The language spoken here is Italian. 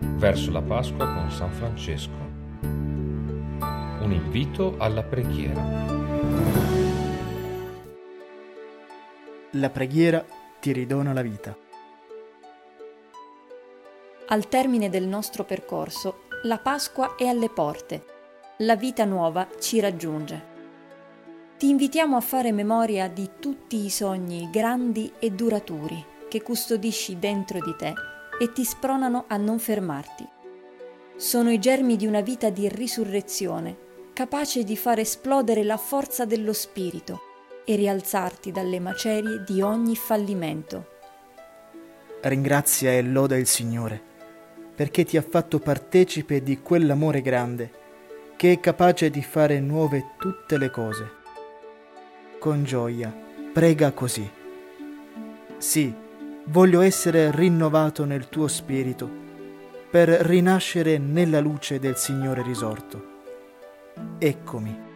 verso la Pasqua con San Francesco. Un invito alla preghiera. La preghiera ti ridona la vita. Al termine del nostro percorso, la Pasqua è alle porte. La vita nuova ci raggiunge. Ti invitiamo a fare memoria di tutti i sogni grandi e duraturi che custodisci dentro di te e ti spronano a non fermarti. Sono i germi di una vita di risurrezione, capace di far esplodere la forza dello spirito e rialzarti dalle macerie di ogni fallimento. Ringrazia e loda il Signore, perché ti ha fatto partecipe di quell'amore grande, che è capace di fare nuove tutte le cose. Con gioia, prega così. Sì, voglio essere rinnovato nel tuo spirito per rinascere nella luce del Signore risorto. Eccomi